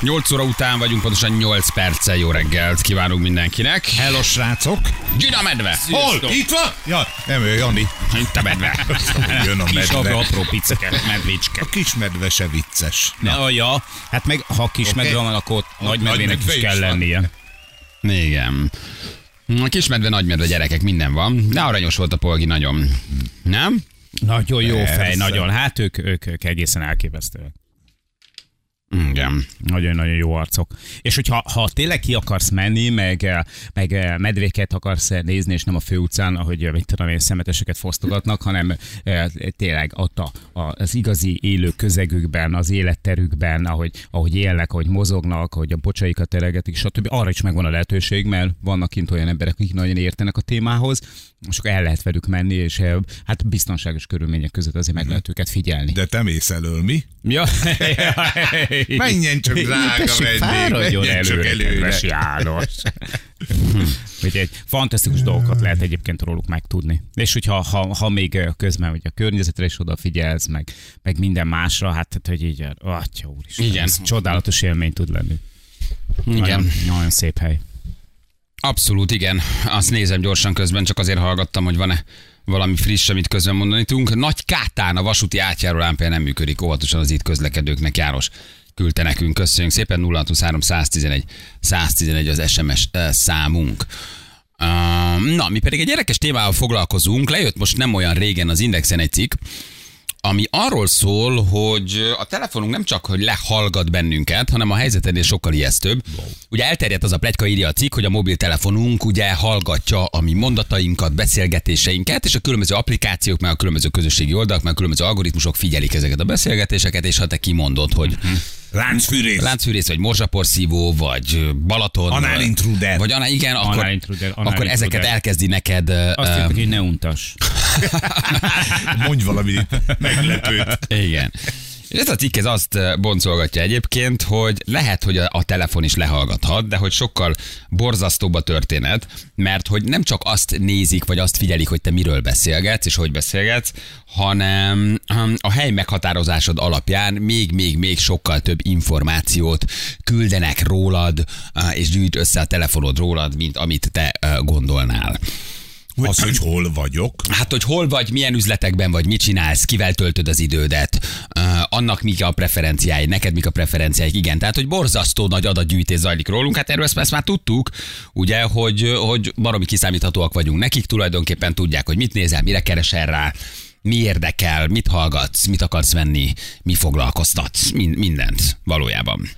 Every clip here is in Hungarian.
8 óra után vagyunk, pontosan 8 perccel jó reggelt kívánunk mindenkinek. Hello, srácok! Gyina medve! Hol? Itt van? Ja, nem ő, Jani. Itt a medve. Jön a Kis apró, medve. apró picike, medvécske. A kis medve se vicces. Na, ja, hát meg ha kis Oké. medve van, akkor nagy medvének medve is is kell van. lennie. Igen. A kismedve, nagymedve gyerekek, minden van. De aranyos volt a polgi nagyon. Nem? Nagyon jó Persze. fej, nagyon. Hát ők, ők, ők egészen elképesztőek. Igen. Nagyon-nagyon jó arcok. És hogyha ha tényleg ki akarsz menni, meg, eh, meg eh, medvéket akarsz nézni, és nem a főutcán, ahogy eh, mit tudom én, szemeteseket fosztogatnak, hanem tényleg ott a, az igazi élő közegükben, az életterükben, ahogy, ahogy élnek, ahogy mozognak, ahogy a bocsaikat teregetik, stb. Arra is megvan a lehetőség, mert vannak kint olyan emberek, akik nagyon értenek a témához, és akkor el lehet velük menni, és hát biztonságos körülmények között azért meg lehet őket figyelni. De te mész elől, mi? Ja. Menjen csak, drága Tessék, vendég, fáradjon menjen csak előre, János. Úgyhogy fantasztikus dolgokat lehet egyébként róluk megtudni. És hogyha ha, ha még közben hogy a környezetre is odafigyelsz, meg, meg minden másra, hát tehát, hogy így, atya úristen, Igen. ez csodálatos élmény tud lenni. Igen. Nagyon, nagyon szép hely. Abszolút, igen. Azt nézem gyorsan közben, csak azért hallgattam, hogy van-e valami friss, amit közben mondani tudunk. Nagy Kátán a vasúti átjáró lámpja nem működik, óvatosan az itt közlekedőknek János küldte nekünk. Köszönjük szépen 0623 111 111 az SMS eh, számunk. Uh, na, mi pedig egy érdekes témával foglalkozunk. Lejött most nem olyan régen az Indexen egy cikk, ami arról szól, hogy a telefonunk nem csak, hogy lehallgat bennünket, hanem a helyzet ennél sokkal ijesztőbb. Ugye elterjedt az a pletyka, írja a cikk, hogy a mobiltelefonunk ugye hallgatja a mi mondatainkat, beszélgetéseinket, és a különböző applikációk, meg a különböző közösségi oldalak, meg a különböző algoritmusok figyelik ezeket a beszélgetéseket, és ha te kimondod, hogy Láncfűrész. láncfűrész, vagy morzsaporszívó, vagy Balaton, Anal vagy- intruder. vagy anál, igen, akkor, Anal intruder, anal akkor ezeket elkezdi neked Azt írtak, hogy ne untas. Mondj valami meglepőt. Igen. Ez a cikk ez azt eh, boncolgatja egyébként, hogy lehet, hogy a, a telefon is lehallgathat, de hogy sokkal borzasztóbb a történet, mert hogy nem csak azt nézik, vagy azt figyelik, hogy te miről beszélgetsz, és hogy beszélgetsz, hanem hm, a hely meghatározásod alapján még-még-még sokkal több információt küldenek rólad, eh, és gyűjt össze a telefonod rólad, mint amit te eh, gondolnál. Az, hogy hol vagyok. Hát, hogy hol vagy, milyen üzletekben vagy, mit csinálsz, kivel töltöd az idődet, uh, annak mik a preferenciái, neked mik a preferenciáik, igen. Tehát, hogy borzasztó nagy adatgyűjtés zajlik rólunk, hát erről ezt, ezt már tudtuk, ugye, hogy, hogy baromi kiszámíthatóak vagyunk nekik, tulajdonképpen tudják, hogy mit nézel, mire keresel rá, mi érdekel, mit hallgatsz, mit akarsz venni, mi foglalkoztatsz, min- mindent valójában.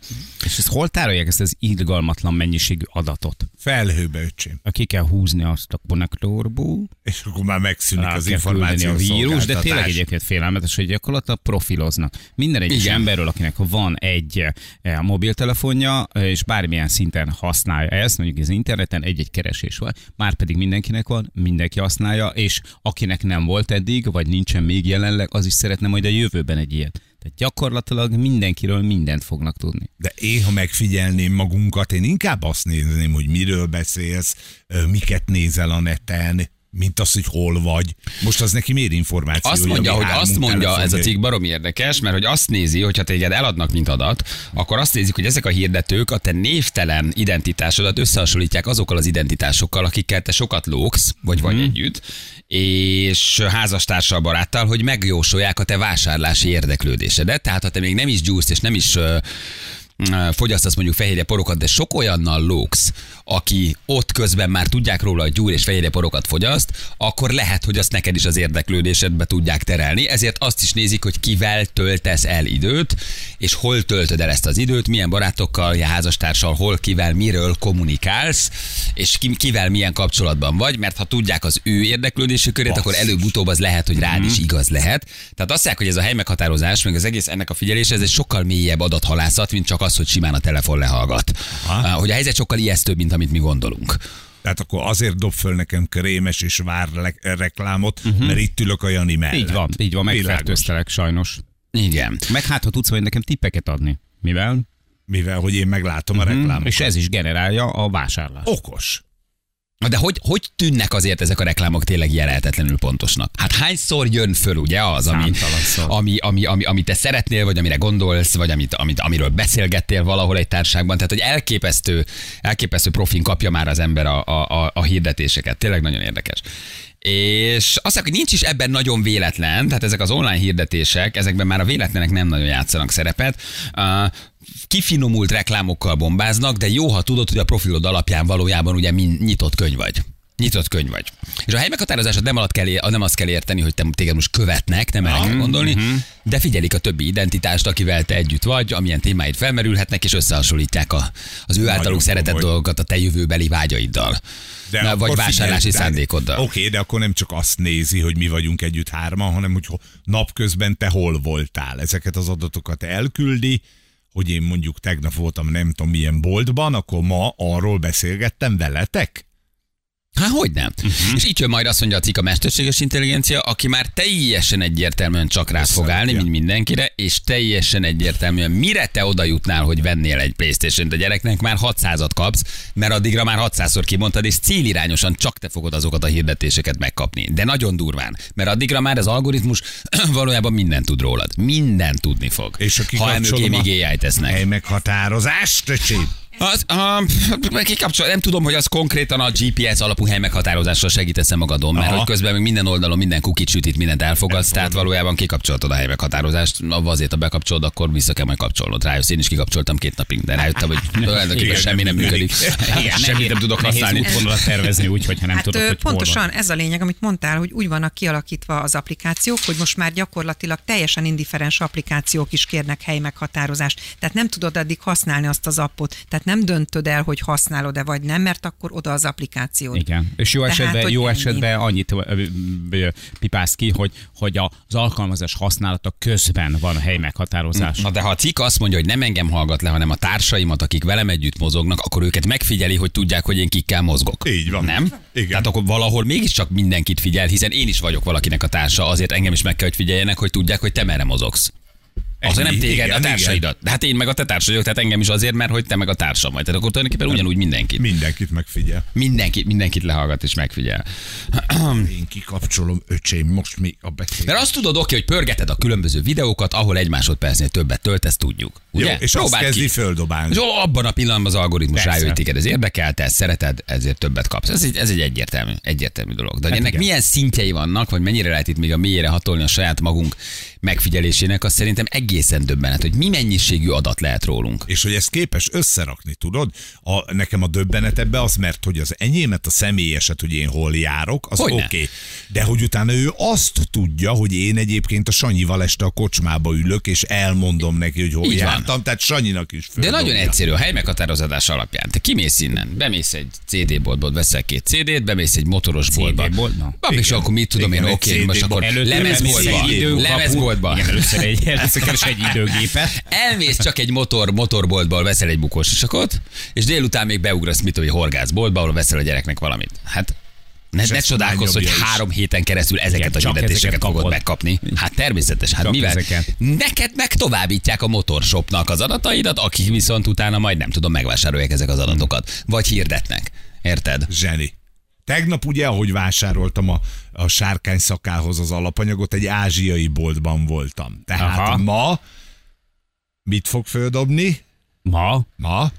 És ezt hol tárolják ezt az irgalmatlan mennyiségű adatot? Felhőbe, öcsém. Ki kell húzni azt a konnektorból, És akkor már megszűnik rá az információ a vírus, de tényleg egyébként félelmetes, hogy gyakorlatilag profiloznak. Minden egyes Igen. emberről, akinek van egy eh, mobiltelefonja, eh, és bármilyen szinten használja ezt, mondjuk az interneten egy-egy keresés van, már pedig mindenkinek van, mindenki használja, és akinek nem volt eddig, vagy nincsen még jelenleg, az is szeretne majd a jövőben egy ilyet. Tehát gyakorlatilag mindenkiről mindent fognak tudni. De én, ha megfigyelném magunkat, én inkább azt nézném, hogy miről beszélsz, miket nézel a neten, mint az, hogy hol vagy. Most az neki miért információ? Azt mondja, hogy azt mondja ez a cikk baromi érdekes, mert hogy azt nézi, hogy ha téged eladnak, mint adat, akkor azt nézik, hogy ezek a hirdetők a te névtelen identitásodat összehasonlítják azokkal az identitásokkal, akikkel te sokat lógsz, vagy vagy Mhm. együtt, és házastársal, baráttal, hogy megjósolják a te vásárlási érdeklődésedet. Tehát ha te még nem is gyúrsz, és nem is fogyasztasz mondjuk fehérje porokat, de sok olyannal lógsz, aki ott közben már tudják róla, hogy gyúr és fehérje porokat fogyaszt, akkor lehet, hogy azt neked is az érdeklődésedbe tudják terelni. Ezért azt is nézik, hogy kivel töltesz el időt, és hol töltöd el ezt az időt, milyen barátokkal, ja, házastársal, hol, kivel, miről kommunikálsz, és ki, kivel milyen kapcsolatban vagy, mert ha tudják az ő érdeklődési körét, akkor előbb-utóbb az lehet, hogy rád is igaz lehet. Tehát azt mondják, hogy ez a hely meghatározás, meg az egész ennek a figyelése, ez egy sokkal mélyebb adathalászat, mint csak az, hogy simán a telefon lehallgat. Aha. Ah, Hogy a helyzet sokkal ijesztőbb, mint amit mi gondolunk. Tehát akkor azért dob föl nekem krémes és vár le- reklámot, uh-huh. mert itt ülök a Jani mellett. Így van, így van, megfertőztelek sajnos. Igen. Meg hát, ha tudsz majd nekem tippeket adni. Mivel? mivel hogy én meglátom a reklámokat. És ez is generálja a vásárlást. Okos. De hogy, hogy tűnnek azért ezek a reklámok tényleg jelenhetetlenül pontosnak? Hát hányszor jön föl ugye az, ami, ami, ami, ami, amit te szeretnél, vagy amire gondolsz, vagy amit, amit, amiről beszélgettél valahol egy társágban. Tehát, hogy elképesztő, elképesztő profin kapja már az ember a, a, a, a hirdetéseket. Tényleg nagyon érdekes. És azt mondják, hogy nincs is ebben nagyon véletlen, tehát ezek az online hirdetések, ezekben már a véletlenek nem nagyon játszanak szerepet. Kifinomult reklámokkal bombáznak, de jó, ha tudod, hogy a profilod alapján valójában ugye nyitott könyv vagy. Nyitott könyv vagy. És a hely meghatározását nem, alatt kell, nem azt kell érteni, hogy te téged most követnek, nem erre kell gondolni, de figyelik a többi identitást, akivel te együtt vagy, amilyen témáid felmerülhetnek, és összehasonlítják a, az ő általuk szeretett komoly. dolgokat a te jövőbeli vágyaiddal. Na, akkor vagy vásárlási figyelj, de- szándékoddal. Oké, de akkor nem csak azt nézi, hogy mi vagyunk együtt hárman, hanem hogy ho- napközben te hol voltál. Ezeket az adatokat elküldi, hogy én mondjuk tegnap voltam nem tudom milyen boltban, akkor ma arról beszélgettem veletek. Hát hogy nem? Uh-huh. És itt jön majd azt mondja a cikk a mesterséges intelligencia, aki már teljesen egyértelműen csak rád fog állni, mint mindenkire, és teljesen egyértelműen mire te oda jutnál, hogy vennél egy Playstation-t a gyereknek, már 600-at kapsz, mert addigra már 600-szor kimondtad, és célirányosan csak te fogod azokat a hirdetéseket megkapni. De nagyon durván, mert addigra már az algoritmus valójában mindent tud rólad. Mindent tudni fog. És ha emögé a még AI tesznek. hely meghatározást, öcsém. Az, uh, kikapcsol, nem tudom, hogy az konkrétan a GPS alapú hely meghatározással segítesz magadon, mert Aha. hogy közben még minden oldalon minden kukit sütit, mindent elfogadsz, tehát valójában kikapcsoltad a hely meghatározást, azért, ha bekapcsolod, akkor vissza kell majd kapcsolnod. Rájössz, én is kikapcsoltam két napig, de rájöttem, hogy tulajdonképpen semmi nem nem működik. Igen, Semmit nem tudok használni. útvonalat tervezni úgy, hogyha nem Hát tudod, hogy hol pontosan van. ez a lényeg, amit mondtál, hogy úgy vannak kialakítva az applikációk, hogy most már gyakorlatilag teljesen indiferens applikációk is kérnek helymeghatározást. Tehát nem tudod addig használni azt az appot. Tehát nem döntöd el, hogy használod-e vagy nem, mert akkor oda az applikációd. Igen. És jó Tehát, esetben, hogy jó ennyi. esetben annyit pipálsz ki, hogy, hogy az alkalmazás használata közben van a hely meghatározás. Na de ha a cikk azt mondja, hogy nem engem hallgat le, hanem a társaimat, akik velem együtt mozognak, akkor őket megfigyeli, hogy tudják, hogy én kikkel mozgok. Így van. Nem? Igen. Tehát akkor valahol mégiscsak mindenkit figyel, hiszen én is vagyok valakinek a társa, azért engem is meg kell, hogy figyeljenek, hogy tudják, hogy te merre mozogsz. Azért nem téged, igen, a társaidat. De hát én meg a te társad tehát engem is azért, mert hogy te meg a társam vagy. Tehát akkor tulajdonképpen ugyanúgy mindenkit. Mindenkit megfigyel. Mindenki, mindenkit lehallgat és megfigyel. Én kikapcsolom, öcsém, most mi a beszél. Mert azt tudod, oké, hogy pörgeted a különböző videókat, ahol egy másodpercnél többet töltesz, tudjuk. Ugye? Jó, és azt Próbáld kezdi ki. földobálni. És abban a pillanatban az algoritmus rájön, hogy téged ez érdekel, te ezt szereted, ezért többet kapsz. Ez egy, ez egy egyértelmű, egyértelmű dolog. De Hát ennek igen. milyen szintjei vannak, vagy mennyire lehet itt még a mélyére hatolni a saját magunk megfigyelésének, az szerintem egészen döbbenet, hogy mi mennyiségű adat lehet rólunk. És hogy ezt képes összerakni, tudod? A, nekem a döbbenet ebbe az, mert hogy az enyémet, a személyeset, hogy én hol járok, az oké. Okay. De hogy utána ő azt tudja, hogy én egyébként a Sanyival este a kocsmába ülök, és elmondom neki, hogy hol Így van. jártam, tehát Sanyinak is De földobja. nagyon egyszerű, a hely meghatározás alapján. Te kimész innen, bemész egy CD-boltból, veszel két CD-t, bemész egy motoros boltba. CD-boltba? Na, és akkor mit tudom Igen, én, oké, most CD-boltba. akkor lemezboltba. Lemezboltba. Igen, először egy, először keres egy időgépet. Elmész csak egy motor, motorboltból, veszel egy bukós sisakot, és délután még beugrasz, mit egy horgászboltba, ahol veszel a gyereknek valamit. Hát ne, És ne csodálkozz, hogy is. három héten keresztül ezeket Igen, a hirdetéseket fogod megkapni. Hát természetes, hát Csak mivel? ezeket. Neked meg továbbítják a motorshopnak az adataidat, akik viszont utána majd nem tudom, megvásárolják ezek az adatokat. Vagy hirdetnek. Érted? Zseni. Tegnap ugye, ahogy vásároltam a, a sárkány szakához az alapanyagot, egy ázsiai boltban voltam. Tehát Aha. ma mit fog földobni? Ma? Ma?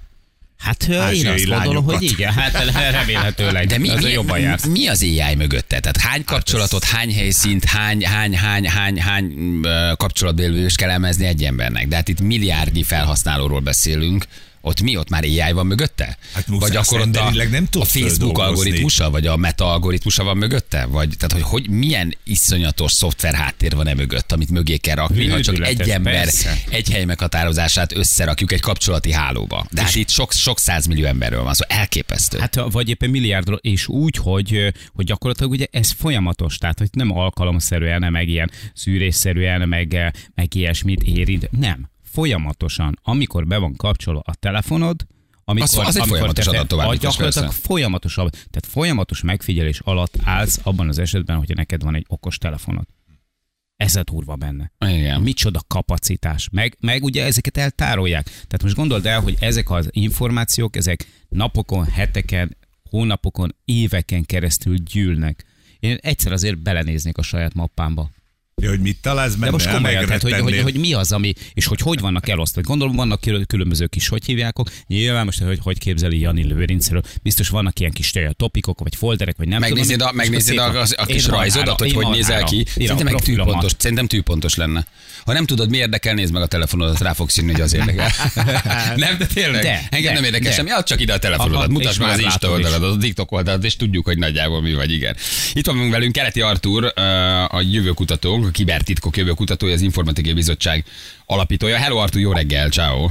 Hát ö, én Ázsiai azt gondolom, lányokat. hogy igen, hát remélhetőleg. De mi, Az mi, jobban jársz. mi az AI mögötte? Tehát hány kapcsolatot, hány helyszínt, hány, hány, hány, hány, hány kapcsolatbélülést kell elemezni egy embernek? De hát itt milliárdnyi felhasználóról beszélünk. Ott mi? Ott már AI van mögötte? Hát muszáj, vagy akkor ott a, nem a Facebook algoritmusa, vagy a Meta algoritmusa van mögötte? Vagy tehát, hogy, hogy milyen iszonyatos szoftver háttér van e mögött, amit mögé kell rakni, ha csak egy ember persze. egy hely meghatározását összerakjuk egy kapcsolati hálóba. De hát itt sok, sok százmillió emberről van szó, szóval elképesztő. Hát vagy éppen milliárdról, és úgy, hogy, hogy gyakorlatilag ugye ez folyamatos, tehát hogy nem alkalomszerűen, meg ilyen szűrésszerűen, meg, meg ilyesmit érint, nem. Folyamatosan, amikor be van kapcsolva a telefonod, amikor, Az- az egy amikor folyamatos te- adattovábbítás, Gyakorlatilag persze. folyamatos, ab- tehát folyamatos megfigyelés alatt állsz abban az esetben, hogy neked van egy okos telefonod. Ez a durva benne. Igen. Micsoda kapacitás. Meg, meg ugye ezeket eltárolják. Tehát most gondold el, hogy ezek az információk, ezek napokon, heteken, hónapokon, éveken keresztül gyűlnek. Én egyszer azért belenéznék a saját mappámba. Ja, hogy mit találsz benne? De most komolyan, tehát, hogy, hogy, hogy, mi az, ami, és hogy hogy vannak elosztva. Gondolom vannak kül- különböző kis, hogy hívjákok. Nyilván most, hogy hogy képzeli Jani Lőrincről, biztos vannak ilyen kis eh, topikok, vagy folderek, vagy nem Megnézed, tudom. a, megnézed a, a, a kis rajzodat, hogy én hogy nézel ki. Szerintem meg tűpontos, szerintem tűpontos lenne. Ha nem tudod, mi érdekel, nézd meg a telefonodat, rá fogsz írni, hogy az érdekel. nem, de tényleg. De, Engem de, nem érdekel de. semmi, add csak ide a telefonodat, mutasd meg már az Insta oldaladat, a TikTok oldaladat, és tudjuk, hogy nagyjából mi vagy, igen. Itt van velünk Keleti Artur, a jövőkutatónk, a kibertitkok jövőkutatója, az Informatikai Bizottság alapítója. Hello Artur, jó reggel, ciao.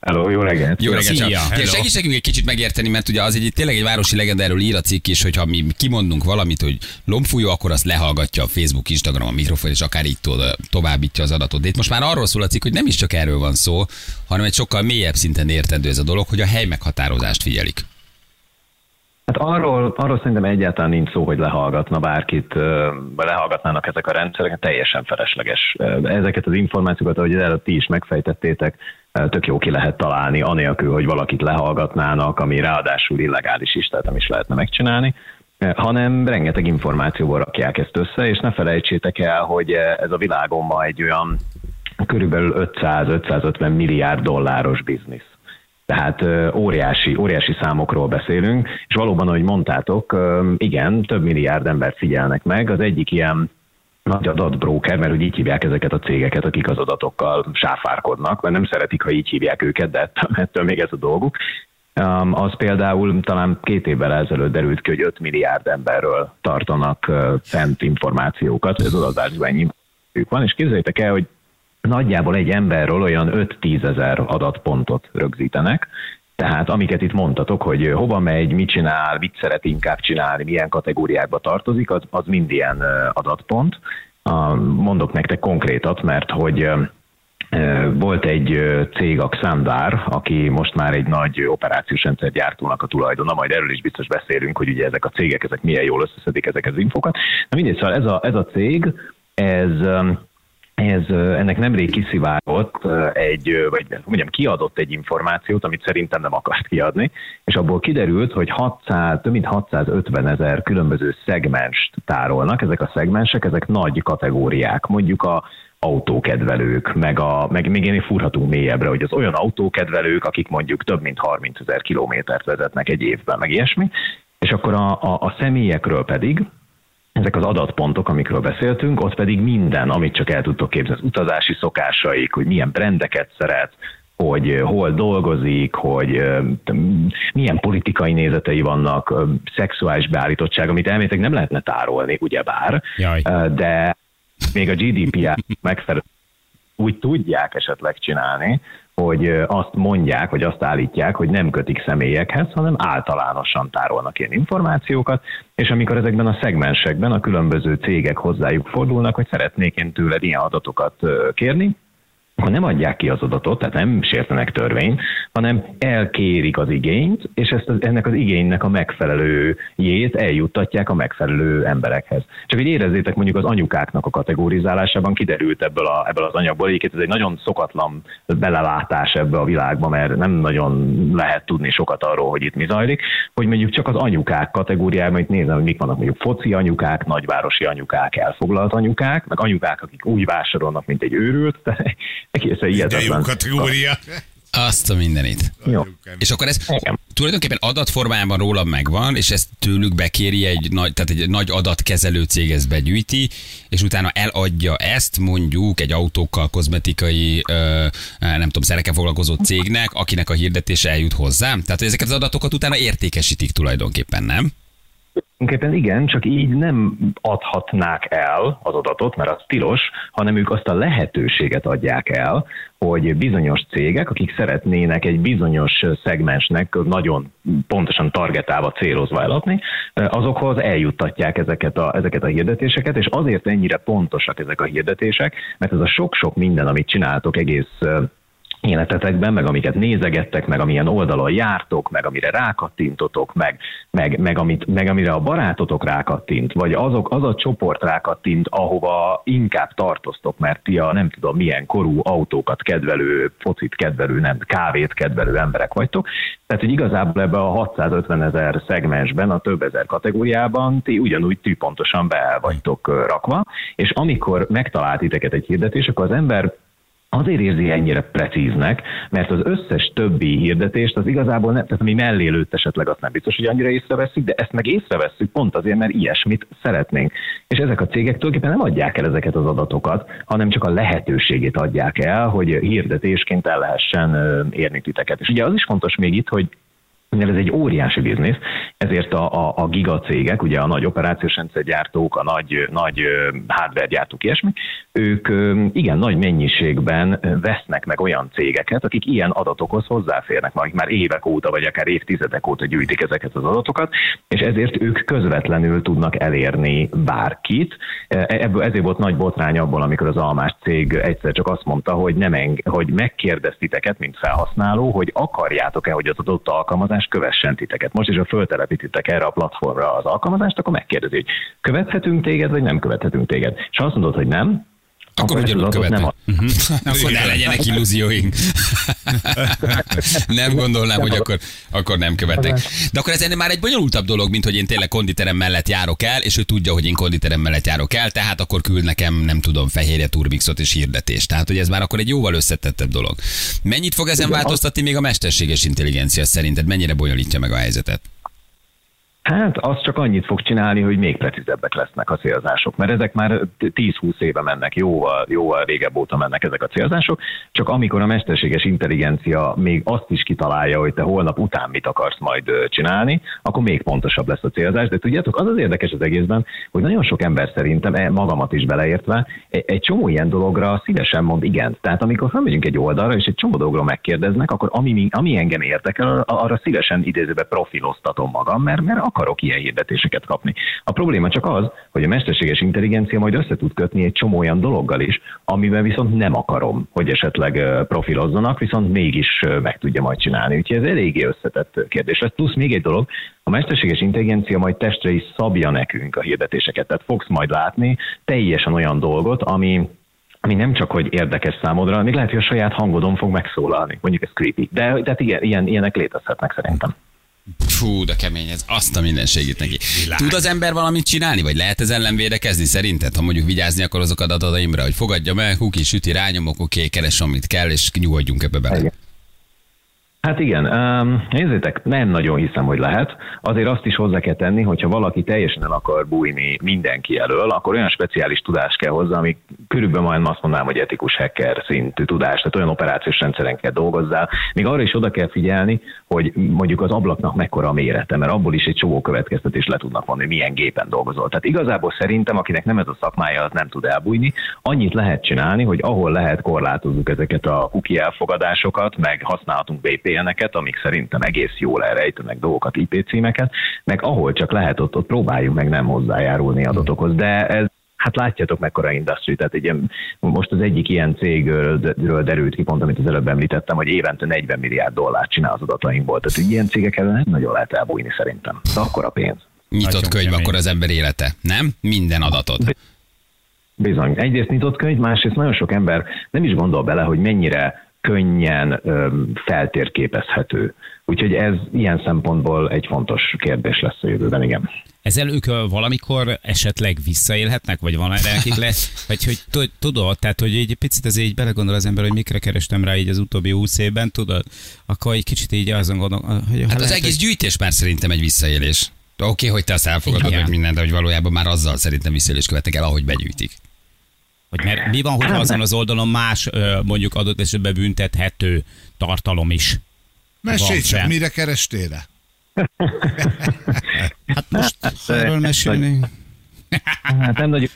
Hello, jó reggelt! Jó reggelt, Szia. ciao. Hello. Segíts nekünk egy kicsit megérteni, mert ugye az egy tényleg egy városi legenda, erről ír a cikk is, hogyha mi kimondunk valamit, hogy lombfújó, akkor azt lehallgatja a Facebook, Instagram, a mikrofon, és akár így to- továbbítja az adatot. De itt most már arról szól a cikk, hogy nem is csak erről van szó, hanem egy sokkal mélyebb szinten értendő ez a dolog, hogy a hely meghatározást figyelik. Hát arról, arról szerintem egyáltalán nincs szó, hogy lehallgatna bárkit, vagy lehallgatnának ezek a rendszerek, teljesen felesleges. Ezeket az információkat, ahogy előtt ti is megfejtettétek, tök jó ki lehet találni, anélkül, hogy valakit lehallgatnának, ami ráadásul illegális is, tehát nem is lehetne megcsinálni hanem rengeteg információból rakják ezt össze, és ne felejtsétek el, hogy ez a világon ma egy olyan körülbelül 500-550 milliárd dolláros biznisz. Tehát óriási, óriási számokról beszélünk, és valóban, ahogy mondtátok, igen, több milliárd embert figyelnek meg. Az egyik ilyen nagy adatbróker, mert úgy így hívják ezeket a cégeket, akik az adatokkal sáfárkodnak, mert nem szeretik, ha így hívják őket, de ettől, még ez a dolguk. Az például talán két évvel ezelőtt derült ki, hogy 5 milliárd emberről tartanak fent információkat, ez adatbázisban ennyi van, és képzeljétek el, hogy nagyjából egy emberről olyan 5-10 ezer adatpontot rögzítenek, tehát amiket itt mondtatok, hogy hova megy, mit csinál, mit szeret inkább csinálni, milyen kategóriákba tartozik, az, az mind ilyen adatpont. Mondok nektek konkrétat, mert hogy volt egy cég, a Xandar, aki most már egy nagy operációs rendszer gyártónak a tulajdona, majd erről is biztos beszélünk, hogy ugye ezek a cégek, ezek milyen jól összeszedik ezeket az infokat. Na mindegy, szóval ez a, ez a cég, ez ez, ennek nemrég kiszivárgott egy, vagy mondjam, kiadott egy információt, amit szerintem nem akart kiadni, és abból kiderült, hogy 600, több mint 650 ezer különböző szegmenst tárolnak. Ezek a szegmensek, ezek nagy kategóriák. Mondjuk a autókedvelők, meg, a, meg még én furhatunk mélyebbre, hogy az olyan autókedvelők, akik mondjuk több mint 30 ezer kilométert vezetnek egy évben, meg ilyesmi, és akkor a, a, a személyekről pedig, ezek az adatpontok, amikről beszéltünk, ott pedig minden, amit csak el tudtok képzelni, az utazási szokásaik, hogy milyen brendeket szeret, hogy eh, hol dolgozik, hogy eh, milyen politikai nézetei vannak, eh, szexuális beállítottság, amit elméletileg nem lehetne tárolni, ugyebár, Jaj. De még a GDPR megfelelő úgy tudják esetleg csinálni, hogy azt mondják, vagy azt állítják, hogy nem kötik személyekhez, hanem általánosan tárolnak ilyen információkat, és amikor ezekben a szegmensekben a különböző cégek hozzájuk fordulnak, hogy szeretnék én tőled ilyen adatokat kérni, akkor nem adják ki az adatot, tehát nem sértenek törvényt, hanem elkérik az igényt, és ezt az, ennek az igénynek a megfelelőjét eljuttatják a megfelelő emberekhez. Csak hogy érezzétek mondjuk az anyukáknak a kategorizálásában kiderült ebből, a, ebből az anyagból, egyébként ez egy nagyon szokatlan belelátás ebbe a világba, mert nem nagyon lehet tudni sokat arról, hogy itt mi zajlik, hogy mondjuk csak az anyukák kategóriában, itt nézem, hogy mik vannak mondjuk foci anyukák, nagyvárosi anyukák, elfoglalt anyukák, meg anyukák, akik úgy vásárolnak, mint egy őrült, egészen De jó hihetetlen. kategória. Azt a mindenit. Jó. És akkor ez Igen. tulajdonképpen adatformájában rólam megvan, és ezt tőlük bekéri egy nagy, tehát egy nagy adatkezelő cég ezt begyűjti, és utána eladja ezt mondjuk egy autókkal, kozmetikai, ö, nem tudom, szerekkel foglalkozó cégnek, akinek a hirdetése eljut hozzám. Tehát ezeket az adatokat utána értékesítik tulajdonképpen, nem? Tulajdonképpen igen, csak így nem adhatnák el az adatot, mert az tilos, hanem ők azt a lehetőséget adják el, hogy bizonyos cégek, akik szeretnének egy bizonyos szegmensnek nagyon pontosan targetálva, célozva eladni, azokhoz eljuttatják ezeket a, ezeket a hirdetéseket, és azért ennyire pontosak ezek a hirdetések, mert ez a sok-sok minden, amit csináltok egész életetekben, meg amiket nézegettek, meg amilyen oldalon jártok, meg amire rákattintotok, meg, meg, meg, amit, meg amire a barátotok rákattint, vagy azok, az a csoport rákattint, ahova inkább tartoztok, mert ti a nem tudom milyen korú autókat kedvelő, focit kedvelő, nem kávét kedvelő emberek vagytok. Tehát, hogy igazából ebbe a 650 ezer szegmensben, a több ezer kategóriában ti ugyanúgy tűpontosan be vagytok rakva, és amikor megtalált egy hirdetés, akkor az ember azért érzi ennyire precíznek, mert az összes többi hirdetést az igazából nem, tehát ami mellé lőtt esetleg azt nem biztos, hogy annyira észreveszünk, de ezt meg észrevesszük pont azért, mert ilyesmit szeretnénk. És ezek a cégek tulajdonképpen nem adják el ezeket az adatokat, hanem csak a lehetőségét adják el, hogy hirdetésként el lehessen érni titeket. És ugye az is fontos még itt, hogy mivel ez egy óriási biznisz, ezért a, a, a gigacégek, ugye a nagy operációs rendszergyártók, a nagy, nagy hardware gyártók, ilyesmi, ők igen nagy mennyiségben vesznek meg olyan cégeket, akik ilyen adatokhoz hozzáférnek, akik már évek óta, vagy akár évtizedek óta gyűjtik ezeket az adatokat, és ezért ők közvetlenül tudnak elérni bárkit. E- Ebből ezért volt nagy botrány abból, amikor az almás cég egyszer csak azt mondta, hogy, nem eng- hogy megkérdez titeket, mint felhasználó, hogy akarjátok-e, hogy az adott alkalmazás kövessen titeket. Most is, ha föltelepítitek erre a platformra az alkalmazást, akkor megkérdezi, hogy követhetünk téged, vagy nem követhetünk téged. És azt mondod, hogy nem, Akkor ugyanúgy követek. nem ad- Akkor ne legyenek illúzióink. nem gondolnám, hogy akkor, akkor nem követek. De akkor ez ennél már egy bonyolultabb dolog, mint hogy én tényleg konditerem mellett járok el, és ő tudja, hogy én konditerem mellett járok el, tehát akkor küld nekem, nem tudom, fehérje turbixot és hirdetést. Tehát, hogy ez már akkor egy jóval összetettebb dolog. Mennyit fog ezen változtatni még a mesterséges intelligencia szerinted? Mennyire bonyolítja meg a helyzetet? Hát az csak annyit fog csinálni, hogy még precízebbek lesznek a célzások, mert ezek már 10-20 éve mennek, jóval, jóval régebb óta mennek ezek a célzások, csak amikor a mesterséges intelligencia még azt is kitalálja, hogy te holnap után mit akarsz majd csinálni, akkor még pontosabb lesz a célzás. De tudjátok, az az érdekes az egészben, hogy nagyon sok ember szerintem, e, magamat is beleértve, e- egy csomó ilyen dologra szívesen mond igent. Tehát amikor felmegyünk egy oldalra, és egy csomó dologról megkérdeznek, akkor ami, mi- ami engem érdekel, arra szívesen idézőbe profiloztatom magam, mert, mert akarok ilyen hirdetéseket kapni. A probléma csak az, hogy a mesterséges intelligencia majd össze tud kötni egy csomó olyan dologgal is, amiben viszont nem akarom, hogy esetleg profilozzanak, viszont mégis meg tudja majd csinálni. Úgyhogy ez eléggé összetett kérdés lesz. Plusz még egy dolog, a mesterséges intelligencia majd testre is szabja nekünk a hirdetéseket. Tehát fogsz majd látni teljesen olyan dolgot, ami ami nem csak, hogy érdekes számodra, még lehet, hogy a saját hangodon fog megszólalni. Mondjuk ez creepy. De, de hát igen, ilyen, ilyenek létezhetnek szerintem. Fú, de kemény ez. Azt a minden segít neki. Tud az ember valamit csinálni, vagy lehet ez ellen védekezni szerinted? Ha mondjuk vigyázni akar azokat adataimra, hogy fogadja meg, huki, süti, rányomok, oké, keres, amit kell, és nyugodjunk ebbe bele. Igen. Hát igen, um, nézzétek, nem nagyon hiszem, hogy lehet. Azért azt is hozzá kell tenni, hogyha valaki teljesen el akar bújni mindenki elől, akkor olyan speciális tudás kell hozzá, ami körülbelül majd azt mondanám, hogy etikus hacker szintű tudás, tehát olyan operációs rendszeren kell dolgozzál. Még arra is oda kell figyelni, hogy mondjuk az ablaknak mekkora a mérete, mert abból is egy csomó következtetés le tudnak vonni, milyen gépen dolgozol. Tehát igazából szerintem, akinek nem ez a szakmája, az nem tud elbújni. Annyit lehet csinálni, hogy ahol lehet korlátozzuk ezeket a cookie elfogadásokat, meg használhatunk VPN-eket, amik szerintem egész jól elrejtenek dolgokat, IP címeket, meg ahol csak lehet, ott, ott próbáljuk meg nem hozzájárulni adatokhoz. De ez Hát látjátok mekkora industry, tehát egy, ilyen- most az egyik ilyen cégről derült ki, pont amit az előbb említettem, hogy évente 40 milliárd dollárt csinál az adatainkból. Tehát ilyen cégek ellen nem nagyon lehet elbújni szerintem. De akkor a pénz. Nyitott könyv kemény. akkor az ember élete, nem? Minden adatot. Bizony. Egyrészt nyitott könyv, másrészt nagyon sok ember nem is gondol bele, hogy mennyire könnyen feltérképezhető. Úgyhogy ez ilyen szempontból egy fontos kérdés lesz a jövőben, igen. Ezzel ők valamikor esetleg visszaélhetnek, vagy van erre nekik lesz? Vagy hogy tud- tudod, tehát hogy egy picit ez így belegondol az ember, hogy mikre kerestem rá így az utóbbi húsz évben, tudod? Akkor egy kicsit így azon gondol, hogy Hát az lehet, egész gyűjtés már szerintem egy visszaélés. Oké, okay, hogy te azt elfogadod, Igen. hogy minden, de hogy valójában már azzal szerintem visszaélés követnek el, ahogy begyűjtik. Hogy mert mi van, hogyha azon az oldalon más mondjuk adott esetben büntethető tartalom is? Mesélj csak, fel. mire kerestél rá? Hát most erről mesélni. Hát nem nagyon,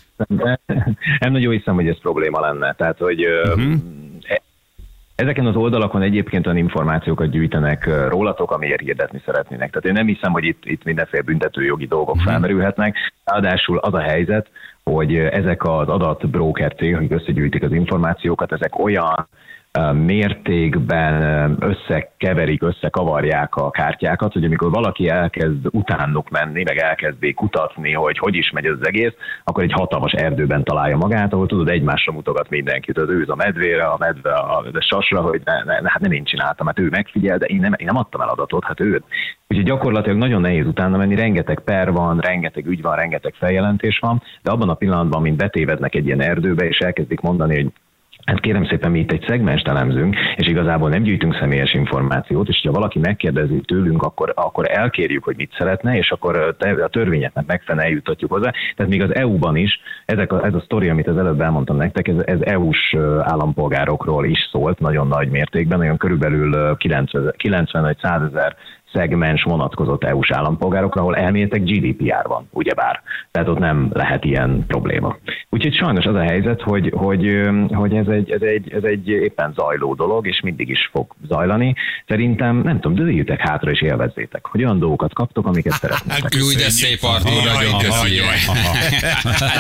nem nagyon hiszem, hogy ez probléma lenne. Tehát, hogy uh-huh. Ezeken az oldalakon egyébként olyan információkat gyűjtenek rólatok, amiért hirdetni szeretnének. Tehát én nem hiszem, hogy itt, itt mindenféle büntető jogi dolgok uh-huh. felmerülhetnek. Ráadásul az a helyzet, hogy ezek az adatbroker cégek, akik összegyűjtik az információkat, ezek olyan mértékben összekeverik, összekavarják a kártyákat, hogy amikor valaki elkezd utánuk menni, meg elkezdi kutatni, hogy hogy is megy ez az egész, akkor egy hatalmas erdőben találja magát, ahol tudod, egymásra mutogat mindenkit, az őz a medvére, a medve a, a sasra, hogy ne, ne, hát nem én csináltam, hát ő megfigyel, de én nem, én nem adtam el adatot, hát ő. Úgyhogy gyakorlatilag nagyon nehéz utána menni, rengeteg per van, rengeteg ügy van, rengeteg feljelentés van, de abban a pillanatban, mint betévednek egy ilyen erdőbe, és elkezdik mondani, hogy Hát kérem szépen, mi itt egy szegmest elemzünk, és igazából nem gyűjtünk személyes információt, és ha valaki megkérdezi tőlünk, akkor, akkor elkérjük, hogy mit szeretne, és akkor a törvényeknek megfelelően eljutatjuk hozzá. Tehát még az EU-ban is, ezek a, ez a sztori, amit az előbb elmondtam nektek, ez, ez EU-s állampolgárokról is szólt nagyon nagy mértékben, olyan körülbelül ö, 90 90 vagy 100 ezer szegmens vonatkozott EU-s állampolgárokra, ahol elméletek GDPR van, ugyebár. Tehát ott nem lehet ilyen probléma. Úgyhogy sajnos az a helyzet, hogy, hogy, hogy ez, egy, ez, egy, ez egy éppen zajló dolog, és mindig is fog zajlani. Szerintem, nem tudom, dőljétek hátra és élvezzétek, hogy olyan dolgokat kaptok, amiket szeretnétek. Jó, de szép Artur, nagyon köszi.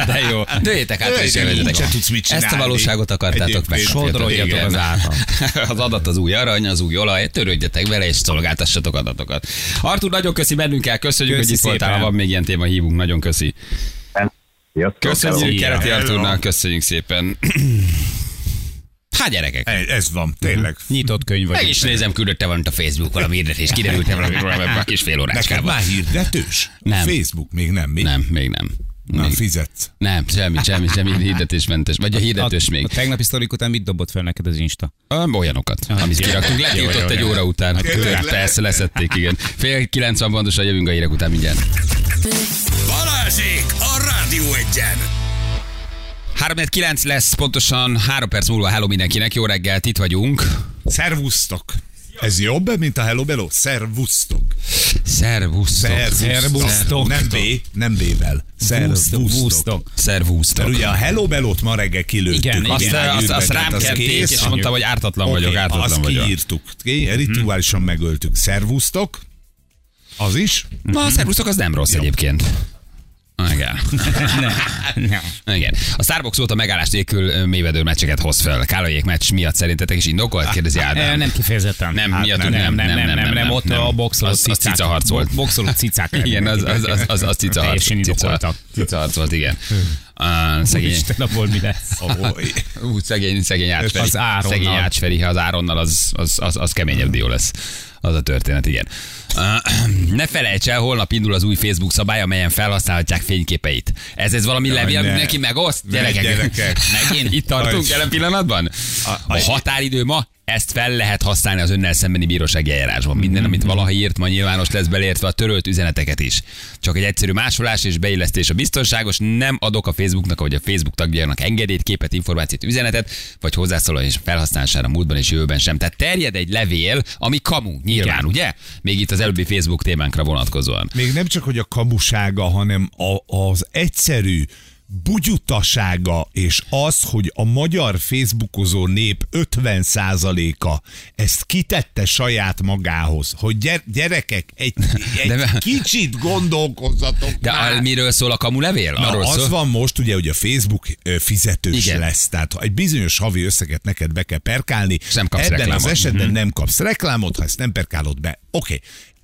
De jó. Dőjétek át, és élvezzetek. se tudsz mit Ezt a valóságot akartátok meg. Sodoroljatok az átra. Az adat az új arany, az új olaj, törődjetek vele, és szolgáltassatok adatokat. Artur, nagyon köszi bennünkkel, köszönjük, Köszi hogy itt voltál, ha van még ilyen téma, hívunk, nagyon köszi. Köszönjük Hello. Arturnak, köszönjük szépen. Hát gyerekek, Ez- Ez van, tényleg. Nyitott könyv vagy. meg is nézem, küldötte valamit a Facebook, valami hirdetés, kiderült valami a kis fél Neked óráskában. már hirdetős? Nem. Facebook még nem, mi? Nem, még nem. Nem Még- fizetsz. Nem, semmi, semmi, semmi hirdetésmentes. Vagy a hirdetős a, még. a tegnapi sztorik után mit dobott fel neked az Insta? Ö, Olyanokat, amit kiraktunk. Letiltott egy óra után. Tényleg? Persze, leszették, igen. Fél kilencven pontosan jövünk a hírek után mindjárt. Balázsék a Rádió Egyen! 3 lesz, pontosan 3 perc múlva hello mindenkinek. Jó reggelt, itt vagyunk. Szervusztok. Ez jobb, mint a Hello Bello? Szervusztok. Szervusztok. Szervusztok. Nem B, nem B-vel. Szervusztok. Szervusztok. Mert ugye a Hello Bellót ma reggel kilőttük. Igen, Azt, igen. azt, azt rám az kész. és mondtam, hogy ártatlan vagyok, Oké, ártatlan azt vagyok. kiírtuk. Ki? Rituálisan megöltük. Szervusztok. Az is? Na, a szervusztok az nem rossz egyébként. Igen. Nem. Igen. A Starbucks óta megállás nélkül ö, mélyvedő meccseket hoz fel. Kálaiék meccs miatt szerintetek is indokolt? Kérdezi Ádám. Nem kifejezetten. Nem, Hát miattuk nem, nem, nem, nem, nem, nem, ott a boxoló Az- az cicák. cicaharc volt. Bo- Boxoló cicák. Igen, az, az, az, az, az cica harc. Cica, cica harc volt, igen. Uh, szegény, Isten, abból mi lesz? ú, szegény, szegény Ácsferi. Az Áronnal. Szegény Ácsferi, ha az Áronnal, az, az, az, az keményebb dió lesz. Az a történet, igen. Ne felejts el, holnap indul az új Facebook szabály, amelyen felhasználhatják fényképeit. Ez, ez valami Jaj, levél, ne. neki megoszt? Gyerekek. gyerekek. Megint itt tartunk jelen pillanatban? A határidő ma, ezt fel lehet használni az önnel szembeni bírósági eljárásban. Minden, amit valaha írt, ma nyilvános lesz beleértve a törölt üzeneteket is. Csak egy egyszerű másolás és beillesztés a biztonságos, nem adok a Facebooknak, vagy a Facebook tagjának engedélyt, képet, információt, üzenetet, vagy hozzászólás felhasználására múltban és jövőben sem. Tehát terjed egy levél, ami kamu, nyilván, Igen. ugye? Még itt az előbbi Facebook témánkra vonatkozóan. Még nem csak, hogy a kamusága, hanem a, az egyszerű bugyutasága és az, hogy a magyar Facebookozó nép 50%-a ezt kitette saját magához, hogy gyere, gyerekek, egy, egy De- kicsit gondolkozzatok De már. miről szól a kamu levél? Na, Arról az szól? van most ugye, hogy a Facebook fizetős Igen. Lesz, tehát ha egy bizonyos havi összeget neked be kell perkálni, És nem kapsz ebben reklámot. az esetben nem kapsz reklámot, ha ezt nem perkálod be. Oké. Okay.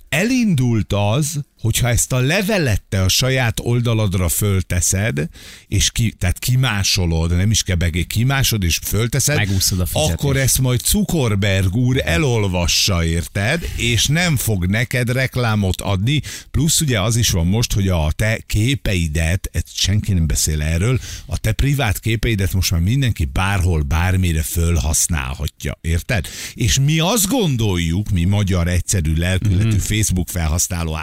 Elindult az, hogyha ezt a levelet te a saját oldaladra fölteszed, és ki, tehát kimásolod, nem is kebegé, kimásod és fölteszed, Megúszod a fizetést. akkor ezt majd Zuckerberg úr elolvassa, érted? És nem fog neked reklámot adni, plusz ugye az is van most, hogy a te képeidet, ezt senki nem beszél erről, a te privát képeidet most már mindenki bárhol, bármire fölhasználhatja, érted? És mi azt gondoljuk, mi magyar egyszerű lelkületű Mhm. Facebook felhasználó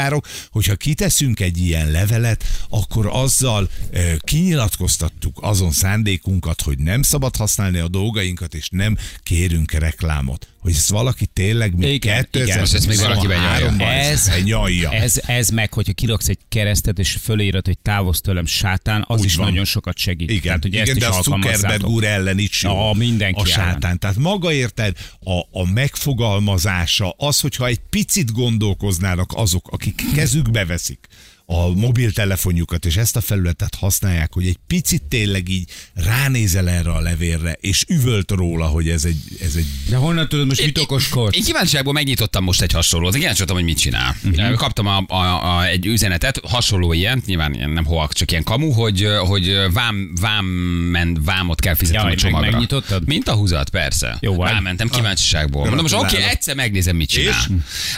állampolgárok, hogyha kiteszünk egy ilyen levelet, akkor azzal ö, kinyilatkoztattuk azon szándékunkat, hogy nem szabad használni a dolgainkat, és nem kérünk reklámot. Hogy ezt valaki tényleg Igen, igen. Még valaki benyalja. 2023-ban Ez- ezt benyalja. Ez, ez meg, hogyha kiraksz egy keresztet, és fölírod, hogy távozz tőlem sátán, az Úgy is van. nagyon sokat segít. Igen, Tehát, hogy igen ezt de is a Zuckerberg úr ellen is jó. Ja, mindenki A ellen. sátán. Tehát maga érted, a, a megfogalmazása, az, hogyha egy picit gondolkoznának azok, akik kezükbe veszik a mobiltelefonjukat és ezt a felületet használják, hogy egy picit tényleg így ránézel erre a levélre, és üvölt róla, hogy ez egy, ez egy De honnan tudod most mit okoskodsz? Én kíváncsiságból megnyitottam most egy hasonlót. Kíváncsi voltam, hogy mit csinál. Uh-huh. Kaptam a, a, a, egy üzenetet, hasonló ilyen, nyilván ilyen nem hoak, csak ilyen kamu, hogy, hogy vám, vám, men, vámot kell fizetni Jaj, a meg- csomagra. megnyitottad? Mint a húzat, persze. Jó vagy. Rámentem kíváncsiságból. Mondom, most oké, okay, egyszer megnézem, mit csinál.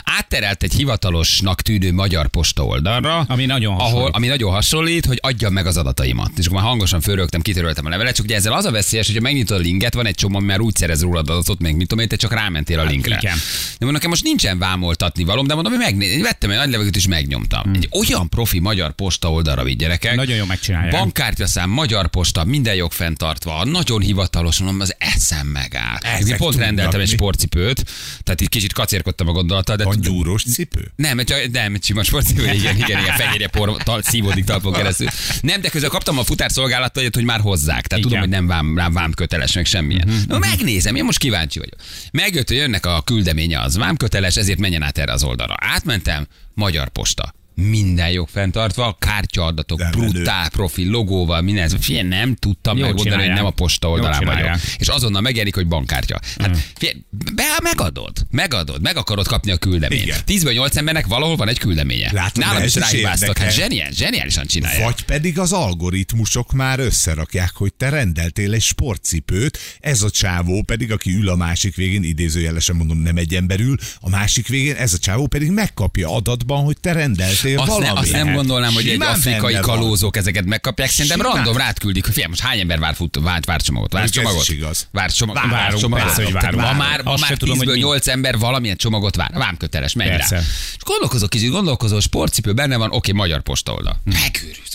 Átterelt egy hivatalosnak tűnő magyar posta oldalra, Ami nagyon ahol, hasonlít. ami nagyon hasonlít, hogy adjam meg az adataimat. És akkor már hangosan fölrögtem, kitöröltem a levelet, csak ugye ezzel az a veszélyes, hogyha megnyitod a linket, van egy csomó, ami már úgy szerez rólad adatot, még mit tudom én, te csak rámentél a linkre. igen. De mondom, nekem most nincsen vámoltatni valóm, de mondom, hogy én vettem egy nagy levegőt és megnyomtam. Hmm. Egy olyan profi magyar posta oldalra vigy gyerekek. Nagyon jól megcsinálják. Bankkártyaszám, magyar posta, minden jog fenntartva, nagyon hivatalos, mondom, az eszem megáll. Ezek Én pont rendeltem egy sportcipőt, tehát itt kicsit kacérkodtam a gondolattal, de van gyúros cipő. nem, csak, nem, sima sportcipő, igen, igen, igen, fehérje por tal, szívódik talpon keresztül. Nem, de közben kaptam a futárszolgálattól, hogy már hozzák. Tehát tudom, Igen. hogy nem vám, rám vám köteles, meg semmilyen. Mhm, No, megnézem, én most kíváncsi vagyok. Megjött, hogy jönnek a küldeménye az vám köteles, ezért menjen át erre az oldalra. Átmentem, Magyar Posta. Minden jog fenntartva, kártyaadatok, menő. brutál profil, logóval, minden. Ez, Figyelj, nem tudtam Jól megmondani, hogy nem a posta oldalán vagyok. És azonnal megjelenik, hogy bankkártya. Hát figyelj, be, megadod, megadod, meg akarod kapni a küldeményt. Igen. 10-ből 8 embernek valahol van egy küldeménye. Látod, Nálam is ráhibáztak. Hát zseniális, zseniálisan csinálják. Vagy pedig az algoritmusok már összerakják, hogy te rendeltél egy sportcipőt, ez a csávó pedig, aki ül a másik végén, idézőjelesen mondom, nem egy ember ül, a másik végén ez a csávó pedig megkapja adatban, hogy te rendeltél Azt, ne, azt nem gondolnám, hogy egy afrikai kalózok ezeket megkapják. Szerintem Simán. random rátküldik, hogy figyelj, most hány ember vár, fut, vár, vár csomagot, vár Mondjuk ez csomagot. is igaz. Vár csomag, Várunk, vár csomagot. persze, hogy várunk. Ma már, ma már se tudom, hogy 10-ből mi. 8 ember valamilyen csomagot vár. Vámköteles, menj rá. És gondolkozok kicsit, gondolkozol, sportcipő benne van, oké, magyar posta oldal. Annyira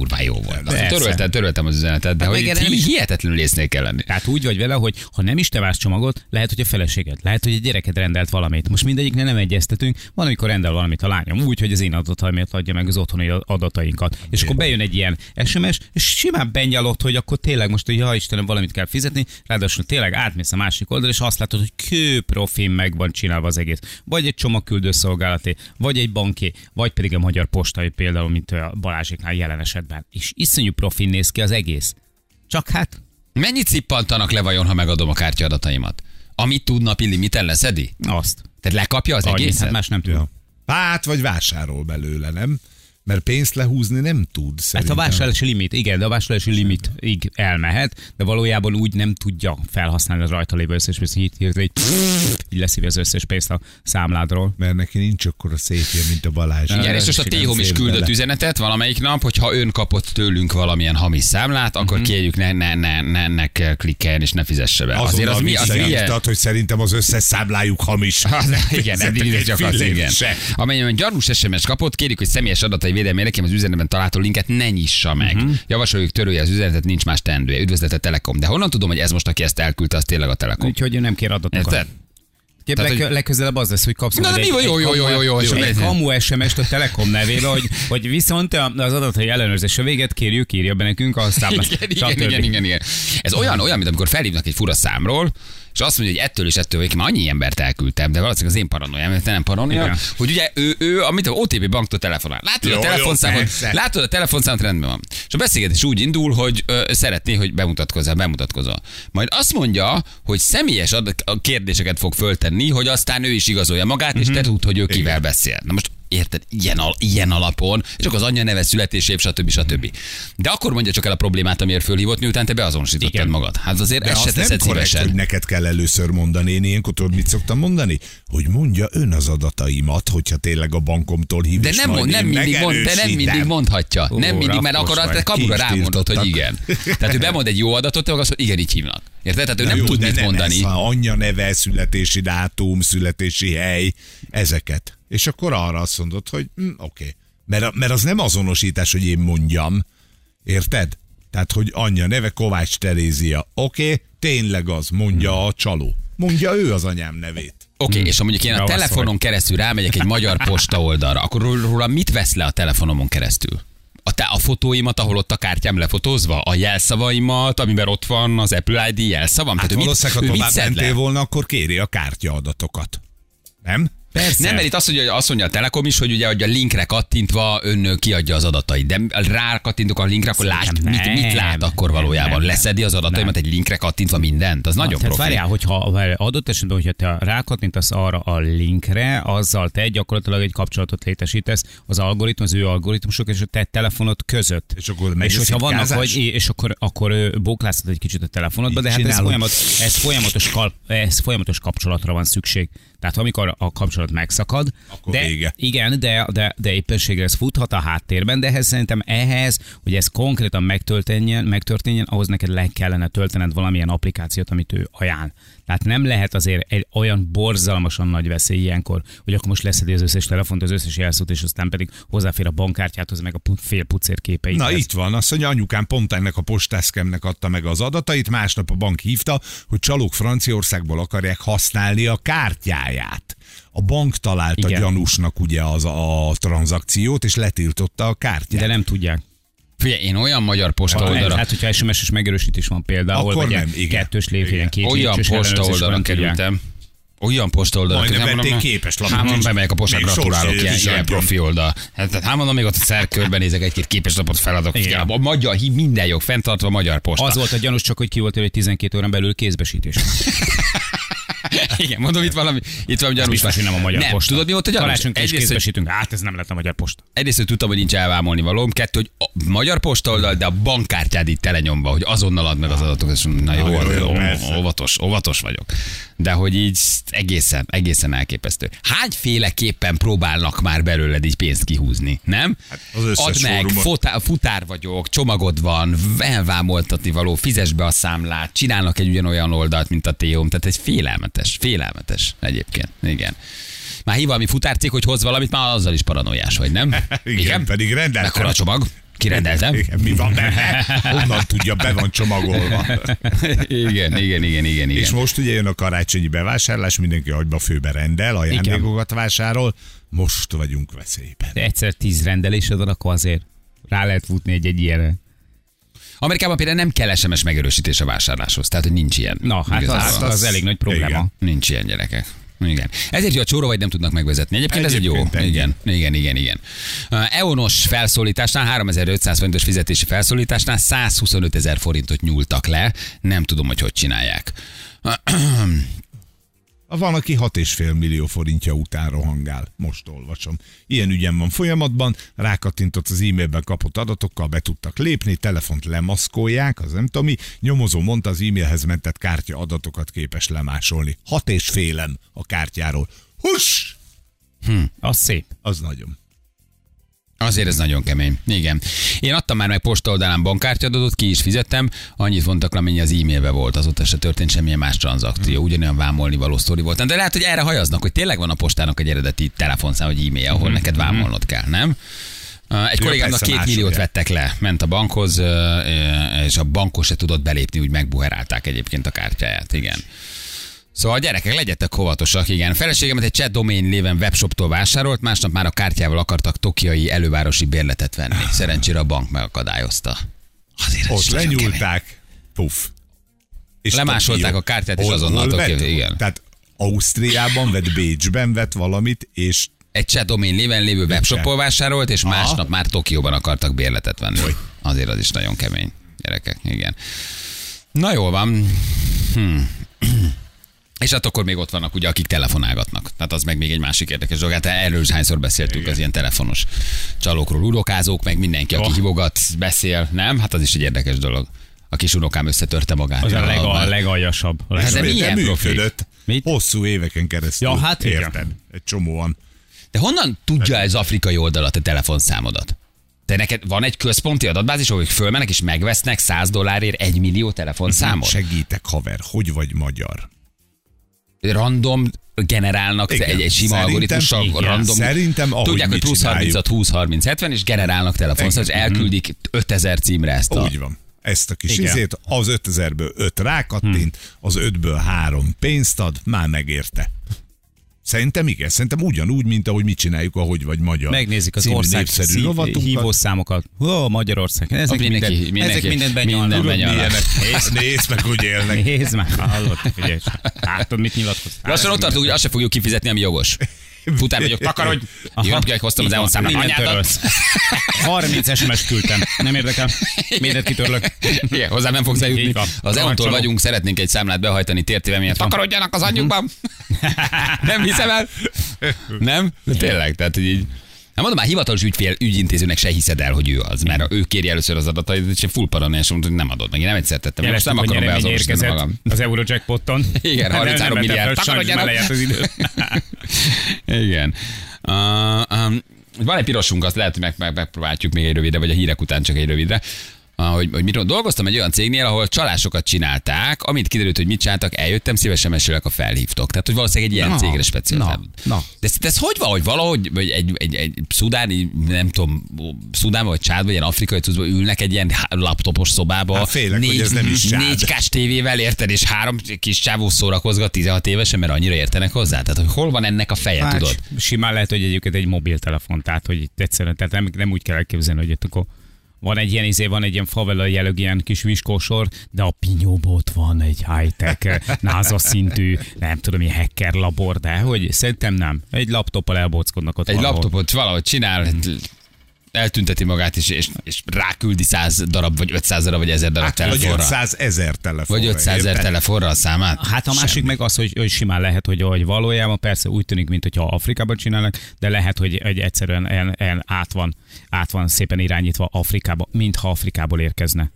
durván jó volt. Azt. Töröltem, töröltem az üzenetet, de Hát hogy nem is- hihetetlenül észnél kell lenni. Tehát úgy vagy vele, hogy ha nem is te vársz csomagot, lehet, hogy a feleséged, lehet, hogy a gyereked rendelt valamit. Most mindegyiknél nem egyeztetünk, van, amikor rendel valamit a lányom úgy, hogy az én adataimat adja meg az otthoni adatainkat. És akkor bejön egy ilyen SMS, és simán benyalott, hogy akkor tényleg most, hogy ja Istenem, valamit kell fizetni, ráadásul tényleg átmész a másik oldalra, és azt látod, hogy kő profin meg van csinálva az egész. Vagy egy csomagküldő szolgálaté, vagy egy banki, vagy pedig a magyar postai például, mint a Balázséknál jelen esetben. És iszonyú profin néz ki az egész. Csak hát Mennyit cippantanak le vajon, ha megadom a kártyadataimat? Amit tud napi limiten leszedi? azt. Tehát lekapja az Annyit, egészet? hát más nem tudom. Ja. Hát, vagy vásárol belőle, nem? Mert pénzt lehúzni nem tud, Hát szerintem. a vásárlási limit, igen, de a vásárlási limitig elmehet, de valójában úgy nem tudja felhasználni az rajta lévő összes pénzt, így, így, így, így leszívja az összes pénzt a számládról. Mert neki nincs akkor a szépje, mint a Balázs. Igen, és most a Téhom is küldött bele. üzenetet valamelyik nap, hogy ha ön kapott tőlünk valamilyen hamis számlát, akkor Mhm. kérjük ne, ne, ne, ne, ne kell klikkeljen és ne fizesse be. Azért az, mi, az milyen... visszaírtad, hogy szerintem az összes számlájuk hamis. Az, igen, nem igen. se. Amennyiben gyanús SMS kapott, kérjük, hogy személyes adatai védelmére nekem az üzenetben található linket ne nyissa meg. Uh-huh. Javasoljuk törölje az üzenetet, nincs más teendője. Üdvözlet a Telekom. De honnan tudom, hogy ez most, aki ezt elküldte, az tényleg a Telekom? Úgyhogy ő nem kér adatokat. Érted? Tehát, leg, hogy- legközelebb az lesz, hogy kapsz Na, de egy, mi van? Jó, jó, jó, jó, jó, és egy kamu SMS-t a Telekom nevébe, hogy, hogy viszont az adatai ellenőrzése véget kérjük, írja be nekünk a számlát. Igen, igen, igen, igen, igen. Ez olyan, olyan, mint amikor felhívnak egy fura számról, és azt mondja, hogy ettől és ettől, hogy már annyi embert elküldtem, de valószínűleg az én paranoiám, mert te nem paranoia, Igen. hogy ugye ő, ő amit a OTP banktól telefonál. Látod Jó, a telefonszámot, látod a telefonszámot, rendben van. És a beszélgetés úgy indul, hogy ö, szeretné, hogy bemutatkozzál, bemutatkozol. Majd azt mondja, hogy személyes adat, a kérdéseket fog föltenni, hogy aztán ő is igazolja magát, és te tudd, hogy ő kivel beszél. Na most Érted? Ilyen, al- ilyen alapon, és akkor az anyja neve, születésév, stb. stb. De akkor mondja csak el a problémát, amiért fölhívott, miután te beazonosítottad Igen. magad. Hát azért De ezt se azt nem teszed korrekt, szívesen. hogy neked kell először mondani. Én ilyenkor tudod, mit szoktam mondani? Hogy mondja ön az adataimat, hogyha tényleg a bankomtól hív, De nem, mond, nem, mindig mond, de nem mindig mondhatja. Ó, nem mindig, mert akkor te vagy. kabura rámondod, hogy igen. Tehát ő bemond egy jó adatot, te azt mondod, igen, így hívnak. Érted? Tehát ő Na nem jó, tud mit nem mondani. Ez, ha anyja neve, születési dátum, születési hely, ezeket. És akkor arra azt mondod, hogy hm, oké. Okay. Mert, mert az nem azonosítás, hogy én mondjam. Érted? Tehát, hogy anyja neve Kovács Terézia. Oké, okay, tényleg az, mondja a csaló. Mondja ő az anyám nevét. Oké, okay, és ha mondjuk én a telefonon keresztül rámegyek egy magyar posta oldalra, akkor ró- róla mit vesz le a telefonomon keresztül? A, te, a fotóimat, ahol ott a kártyám lefotózva, a jelszavaimat, amiben ott van az Apple ID jelszavam? Hát mit- valószínűleg, ha tovább mentél volna, akkor kéri a kártya adatokat. Nem? Persze. Nem, mert itt azt mondja, hogy azt mondja a Telekom is, hogy ugye hogy a linkre kattintva ön kiadja az adatait. De rá kattintok a linkre, akkor lát, Nem, mit, mit lát akkor nem, valójában? nem, nem. Leszedi az adataimat egy linkre kattintva mindent? Az nagyon Tehát profi. várjál, hogyha adott esetben, hogyha te rákattintasz arra a linkre, azzal te gyakorlatilag egy kapcsolatot létesítesz az algoritmus, az ő algoritmusok és a te telefonod között. És akkor és hogyha vannak, hogy, és akkor, akkor bóklászod egy kicsit a telefonodba, de hát ez, folyamat, ez, folyamatos, kal, ez folyamatos kapcsolatra van szükség. Tehát amikor a kapcsolat megszakad, Akkor de, vége. igen, de, de, de éppenséggel ez futhat a háttérben, de ehhez szerintem ehhez, hogy ez konkrétan megtörténjen, megtörténjen, ahhoz neked le kellene töltened valamilyen applikációt, amit ő ajánl. Tehát nem lehet azért egy olyan borzalmasan nagy veszély ilyenkor, hogy akkor most leszedi az összes telefont, az összes jelszót, és aztán pedig hozzáfér a bankkártyához, meg a fél pucér képeit. Na itt van, azt mondja, anyukám pont ennek a postászkemnek adta meg az adatait, másnap a bank hívta, hogy csalók Franciaországból akarják használni a kártyáját. A bank találta Igen. gyanúsnak ugye az a tranzakciót, és letiltotta a kártyát. De nem tudják. Figyelj, én olyan magyar posta oldalra, hát, hogyha SMS-es megerősítés van például, Akkor vagy nem, igen. kettős ilyen két olyan posta oldalra kerültem, olyan posta oldalra Majdnem mondom, képes lapot Hát mondom, bemegyek a Még gratulálok, ilyen, ilyen profi oldal. Hát, hát, mondom, még ott a szer körbenézek, egy-két képes lapot feladok. Igen. A magyar, hí- minden jog fenntartva magyar posta. Az volt a gyanús csak, hogy ki volt, hogy 12 órán belül kézbesítés. Igen, mondom, itt valami, itt valami gyanús. Biztos, hogy nem a magyar nem, posta. Tudod, mi volt a gyanús? Karácsonykor is kézbesítünk. Hát ez nem lett a magyar posta. Egyrészt, hogy tudtam, hogy nincs elvámolni valóm, kettő, hogy a magyar posta oldal, de a bankkártyád itt telenyomva, hogy azonnal add meg az adatokat, na jó, jó, jó, óvatos, óvatos vagyok. De hogy így egészen, egészen elképesztő. Hányféleképpen próbálnak már belőled így pénzt kihúzni, nem? Hát az Add meg, fotá, futár vagyok, csomagod van, elvámoltatni való, fizes be a számlát, csinálnak egy ugyanolyan oldalt, mint a Teom, tehát egy félelmetes, félelmetes egyébként, igen. Már hív valami futárcég, hogy hoz valamit, már azzal is paranoiás vagy, nem? Igen, pedig rendeltem. Mekkora csomag? Kirendeltem? Igen, mi van benne? Honnan tudja, be van csomagolva. igen, igen, igen, igen, És igen. most ugye jön a karácsonyi bevásárlás, mindenki agyba főbe rendel, ajándékokat vásárol. Most vagyunk veszélyben. De egyszer tíz rendelésed van, akkor azért rá lehet futni egy-egy ilyenre. Amerikában például nem kell SMS megerősítés a vásárláshoz, tehát hogy nincs ilyen. Na, hát Igazából. az, az, az elég nagy probléma. Igen. Nincs ilyen gyerekek. Igen. Ezért, hogy a csóra vagy nem tudnak megvezetni. Egyébként, ez egy jó. Egyébként. Igen, igen, igen, igen. EONos felszólításnál, 3500 forintos fizetési felszólításnál 125 ezer forintot nyúltak le. Nem tudom, hogy hogy csinálják. Van, aki 6,5 millió forintja után rohangál. Most olvasom. Ilyen ügyem van folyamatban, rákattintott az e-mailben kapott adatokkal, be tudtak lépni, telefont lemaszkolják, az nem tudom mi. Nyomozó mondta, az e-mailhez mentett kártya adatokat képes lemásolni. Hat és félem a kártyáról. Hus! Az szép. Az nagyon. Azért ez nagyon kemény. Igen. Én adtam már meg posta oldalán bankkártyadatot, ki is fizettem, annyit vontak, amennyi az e-mailbe volt, azóta se történt semmilyen más tranzakció, ugyanolyan vámolni való sztori volt. De lehet, hogy erre hajaznak, hogy tényleg van a postának egy eredeti telefonszám, vagy e-mail, ahol neked vámolnod kell, nem? Egy kollégámnak két milliót vettek le, ment a bankhoz, és a bankos se tudott belépni, úgy megbuherálták egyébként a kártyáját, igen. Szóval gyerekek, legyetek óvatosak, igen. Feleségemet egy chat domain néven webshoptól vásárolt, másnap már a kártyával akartak tokiai elővárosi bérletet venni. Szerencsére a bank megakadályozta. Azért Ott lenyúlták, puff. És Lemásolták Tokió. a kártyát, és Hol- azonnal hol vett? igen. Tehát Ausztriában vett, Bécsben vett valamit, és Egy chat domain néven lévő webshopból vásárolt, és Aha. másnap már Tokióban akartak bérletet venni. Hogy? Azért az is nagyon kemény, gyerekek, igen. Na jól van. Hm. És hát akkor még ott vannak ugye, akik telefonálgatnak. Tehát az meg még egy másik érdekes dolog. Hát erről is hányszor beszéltünk az ilyen telefonos csalókról, urokázók, meg mindenki, aki Oh. hívogat, beszél, nem? Hát az is egy érdekes dolog. A kis unokám összetörte magát. Az a, leg, a Alván. legaljasabb. A Hát de milyen működött. Mit? Hosszú éveken keresztül. Ja, hát igen. érted. Egy csomóan. De honnan tudja ez afrikai oldalat a telefonszámodat? Te neked van egy központi adatbázis, ahol ők fölmennek és megvesznek 100 dollárért egy millió telefonszámot? Segítek, haver, hogy vagy magyar? Random generálnak Igen, egy, egy sima algoritmussal igen. random. Szerintem, ahogy Tudják, hogy plusz csináljuk. 30 20 30 70 és generálnak telefonszámot, és elküldik 5000 címre ezt a... Úgy van. Ezt a kis Igen. izét, az 5000-ből 5 rákattint, az 5-ből 3 pénzt ad, már megérte. Szerintem igen, szerintem ugyanúgy, mint ahogy mi csináljuk, ahogy vagy magyar. Megnézik az ország népszerű rovatunkat. hívószámokat. Ó, Magyarország. Ezek, Mindenki- minden, mindenki- ezek mindent minden benyalnak. benyal. Milyenek? Nézd, nézd meg, hogy élnek. Nézd már, hallod, figyelj. Látod, mit nyilatkoztál? Lassan ott tartunk, hogy azt se fogjuk kifizetni, ami jogos. Futár vagyok, takarodj! Ki, hogy hoztam az van, számlát. Anyádat! törölsz. 30 SMS küldtem. Nem érdekel. Mindent kitörlök. Igen, hozzám nem fogsz eljutni. Az Kapcsoló. vagyunk, szeretnénk egy számlát behajtani tértéve miatt. Takarodjanak az anyjukban! nem hiszem el? Nem? De tényleg, tehát így... Nem mondom, már hivatalos ügyfél, ügyintézőnek se hiszed el, hogy ő az, mert ő kéri először az adatait, és full mondta, hogy nem adod meg. Én nem egyszer tettem. Most nem akarom beazonosítani magam. az Eurojackpoton. Igen, Nem, 33 nem milliárd. Takarodjanak. az idő. Igen. Uh, um, van egy pirosunk, azt lehet, hogy meg, meg, megpróbáljuk még egy rövidre, vagy a hírek után csak egy rövidre. Hogy, hogy miről dolgoztam egy olyan cégnél, ahol csalásokat csinálták, amint kiderült, hogy mit csináltak, eljöttem, szívesen mesélek, a felhívtok. Tehát, hogy valószínűleg egy ilyen Na, cégre specializálódott. na, na. De ez, ez hogy van, hogy valahogy vagy egy, egy, egy szudáni, nem tudom, Szudánban vagy Csádban, vagy ilyen afrikai cuccban ülnek egy ilyen laptopos szobába, Hát félek, hogy ez nem is Csád. négy kás tévével érted, és három kis csávó szórakozgat 16 évesen, mert annyira értenek hozzá. Tehát, hogy hol van ennek a feje, Hát, tudod? Simán lehet, hogy egyébként egy mobiltelefon, tehát hogy itt egyszerűen, tehát nem, nem úgy kell elképzelni, hogy itt akkor van egy ilyen izé, van egy ilyen favela jelög, ilyen kis viskósor, de a pinyóban ott van egy high-tech, NASA szintű, nem tudom, ilyen hacker labor, de hogy szerintem nem. Egy laptoppal elbockodnak ott Egy valahol. laptopot valahogy csinál, eltünteti magát, és, és, és ráküldi 100 darab, vagy 500 darab, vagy 1000 darab Hát, vagy telefonra. 500 ezer telefonra. Vagy 500 ezer telefonra a számát. Hát a másik meg az, hogy, hogy simán lehet, hogy, hogy valójában persze úgy tűnik, mint hogyha Afrikában csinálnak, de lehet, hogy, hogy egyszerűen ilyen, ilyen át, van, át van szépen irányítva Afrikába, mintha Afrikából érkezne.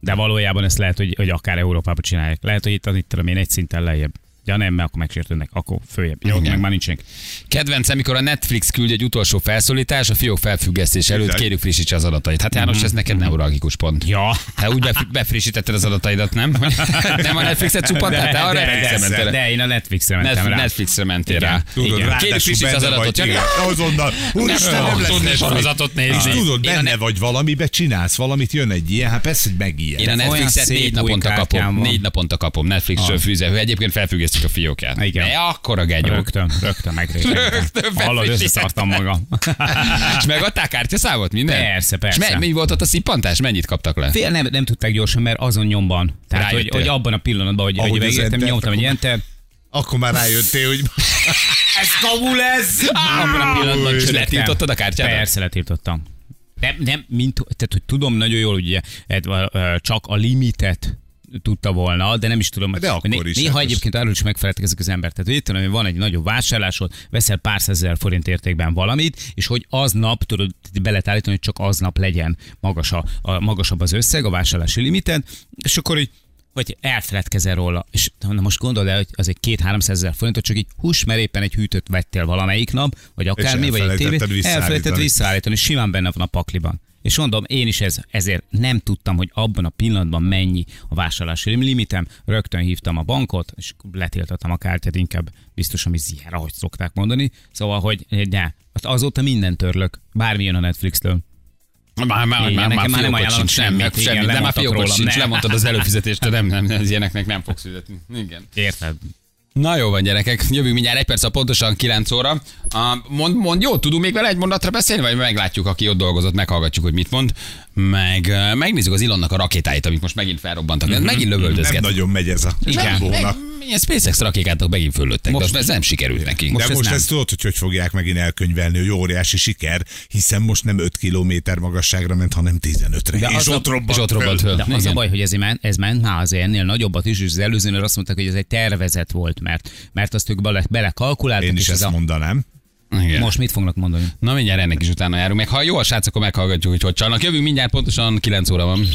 De valójában ezt lehet, hogy, hogy akár Európában csinálják. Lehet, hogy itt, itt tudom én egy szinten lejjebb. Ja nem, mert akkor megsértődnek, akkor följebb. Jó, meg már nincsenek. Kedvencem, amikor a Netflix küld egy utolsó felszólítás, a fiók felfüggesztés előtt kérjük frissítse az adatait. Hát János, ez neked neuralgikus pont. Ja. Hát úgy bef- befrissítetted az adataidat, nem? nem a Netflixet csuppantál, te arra de, Netflixre de, mentél. de, én a Netflixre mentem Netflix- rá. Netflixre mentél rá. Kérjük, frissíts az adatot, igen, Azonnal. Úristen, Nem tudni sorozatot nézni. Tudod, a benne vagy valamibe, csinálsz valamit, jön egy ilyen, hát persze, hogy megijed. Én a Netflixet négy naponta kapom. Négy naponta kapom. Netflixről fűző. Ő egyébként felfüggesztjük a fiókját. Igen. De akkora genyó. Rögtön, rögtön megrégettem. Rögtön Hallod, összeszartam magam. És megadták kártyaszámot minden? Persze, persze. És mi volt ott a szippantás? Mennyit kaptak le? Fél nem, nem tudták gyorsan, mert azon nyomban. Tehát, hogy, Rájöttél. hogy, abban a pillanatban, hogy, Ahogy hogy megértem, nyomtam egy enter, Akkor már rájöttél, hogy ez kamu lesz. abban a pillanatban És letiltottad a kártyádat? Persze, letiltottam. Nem, nem, mint, tehát, hogy tudom nagyon jól, hogy ugye, ö, csak a limitet tudta volna, de nem is tudom. De akkor né- is, Néha hát egyébként arról is megfeleltek ezek az emberek. Tehát, hogy itt tudom, van egy nagyobb vásárlásod, veszel pár százezer forint értékben valamit, és hogy aznap, tudod be lehet állítani, hogy csak aznap legyen magas a, a, magasabb az összeg, a vásárlási limited, és akkor így hogy elfeledkezel róla, és na most gondold el, hogy az egy két-három ezer forintot csak így hús, mert éppen egy hűtőt vettél valamelyik nap, vagy akármi, vagy egy tévét, visszaállítani. elfelejtetted visszaállítani, simán benne van a pakliban. És mondom, én is ez, ezért nem tudtam, hogy abban a pillanatban mennyi a vásárlási limitem, rögtön hívtam a bankot, és letiltottam a kártyát, inkább biztos, ami zier, ahogy szokták mondani. Szóval, hogy ne, azt azóta minden törlök, bármi jön a Netflix-től. Már, már, Igen, már, már, nekem már nem ajánlanak sincs, nem, semmit, meg igen, semmit, de már lemondtak fiókot rólam, sincs, ne. lemondtad az előfizetéstől, nem, nem, ez ilyeneknek nem fogsz fizetni. Igen. Érted? Na jó van, gyerekek, jövünk mindjárt egy perc, a pontosan 9 óra. Mond, mond, jó, tudunk még vele egy mondatra beszélni, vagy meglátjuk, aki ott dolgozott, meghallgatjuk, hogy mit mond. Meg megnézzük az Ilonnak a rakétáit, amik most megint felrobbantak. Mm-hmm. Megint Nem lövöldözget. nagyon megy ez a Igen. csávónak. Ilyen SpaceX rakétátok megint föllőttek, Most- de ez nem sikerült neki. De Most ez most nem. ezt tudod, hogy hogy fogják megint elkönyvelni, hogy óriási siker, hiszen most nem 5 kilométer magasságra ment, hanem 15-re. De és, az ott robbant és ott robbant föl. De az a baj, hogy ez, ment, ez ment már azért ennél nagyobbat is, és az előzőnél azt mondták, hogy ez egy tervezet volt, mert, mert azt ők bele, belekalkuláltak, Én is és ez ezt a, mondanám. Igen. Most mit fognak mondani? Na mindjárt ennek is utána járunk. Meg ha jó a srác, akkor meghallgatjuk, hogy hogy csalnak. Jövünk mindjárt, pontosan 9 óra van.